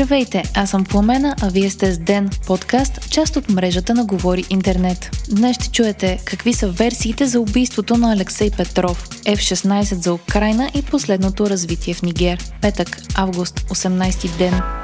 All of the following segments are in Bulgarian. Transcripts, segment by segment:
Здравейте, аз съм Пламена, а вие сте с Ден, подкаст, част от мрежата на Говори Интернет. Днес ще чуете какви са версиите за убийството на Алексей Петров, F-16 за Украина и последното развитие в Нигер. Петък, август, 18 ден.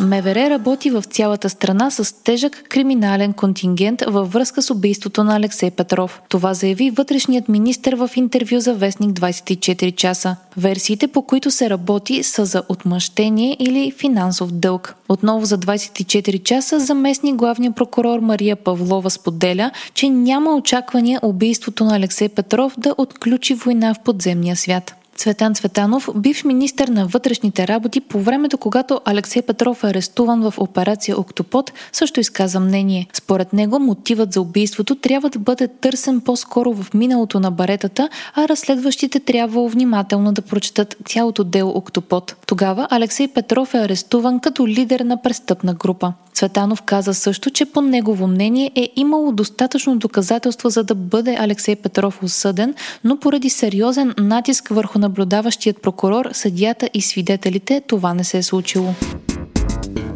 МВР работи в цялата страна с тежък криминален контингент във връзка с убийството на Алексей Петров. Това заяви вътрешният министр в интервю за Вестник 24 часа. Версиите, по които се работи, са за отмъщение или финансов дълг. Отново за 24 часа заместник главния прокурор Мария Павлова споделя, че няма очаквания убийството на Алексей Петров да отключи война в подземния свят. Цветан Цветанов, бивш министр на вътрешните работи, по времето когато Алексей Петров е арестуван в операция Октопод, също изказа мнение. Според него мотивът за убийството трябва да бъде търсен по-скоро в миналото на баретата, а разследващите трябва внимателно да прочетат цялото дело Октопод. Тогава Алексей Петров е арестуван като лидер на престъпна група. Цветанов каза също, че по негово мнение е имало достатъчно доказателство за да бъде Алексей Петров осъден, но поради сериозен натиск върху наблюдаващият прокурор, съдията и свидетелите това не се е случило.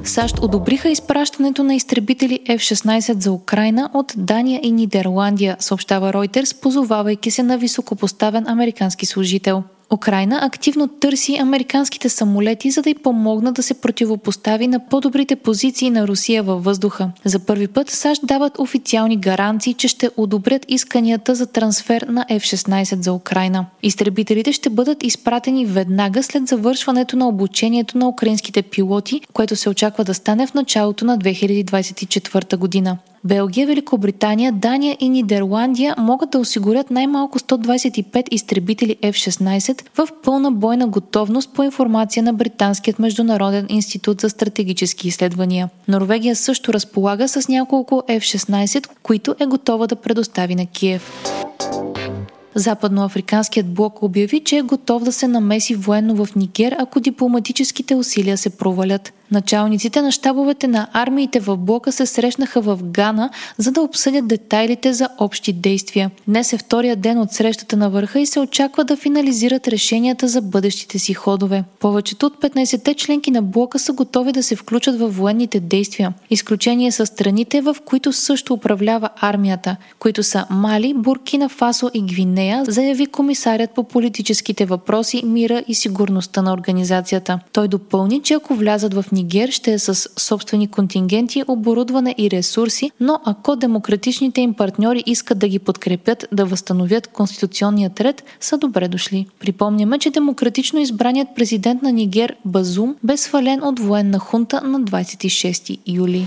САЩ одобриха изпращането на изтребители F-16 за Украина от Дания и Нидерландия, съобщава Ройтерс, позовавайки се на високопоставен американски служител. Украина активно търси американските самолети, за да й помогнат да се противопостави на по-добрите позиции на Русия във въздуха. За първи път САЩ дават официални гаранции, че ще одобрят исканията за трансфер на F-16 за Украина. Изтребителите ще бъдат изпратени веднага след завършването на обучението на украинските пилоти, което се очаква да стане в началото на 2024 година. Белгия, Великобритания, Дания и Нидерландия могат да осигурят най-малко 125 изтребители F-16 в пълна бойна готовност по информация на Британският международен институт за стратегически изследвания. Норвегия също разполага с няколко F-16, които е готова да предостави на Киев. Западноафриканският блок обяви, че е готов да се намеси военно в Нигер, ако дипломатическите усилия се провалят. Началниците на щабовете на армиите в блока се срещнаха в Гана, за да обсъдят детайлите за общи действия. Днес е втория ден от срещата на върха и се очаква да финализират решенията за бъдещите си ходове. Повечето от 15-те членки на блока са готови да се включат в военните действия. Изключение са страните, в които също управлява армията, които са Мали, Буркина Фасо и Гвинея, заяви комисарят по политическите въпроси, мира и сигурността на организацията. Той допълни, че ако влязат в Нигер ще е с собствени контингенти, оборудване и ресурси, но ако демократичните им партньори искат да ги подкрепят да възстановят конституционният ред, са добре дошли. Припомняме, че демократично избраният президент на Нигер Базум бе свален от военна хунта на 26 юли.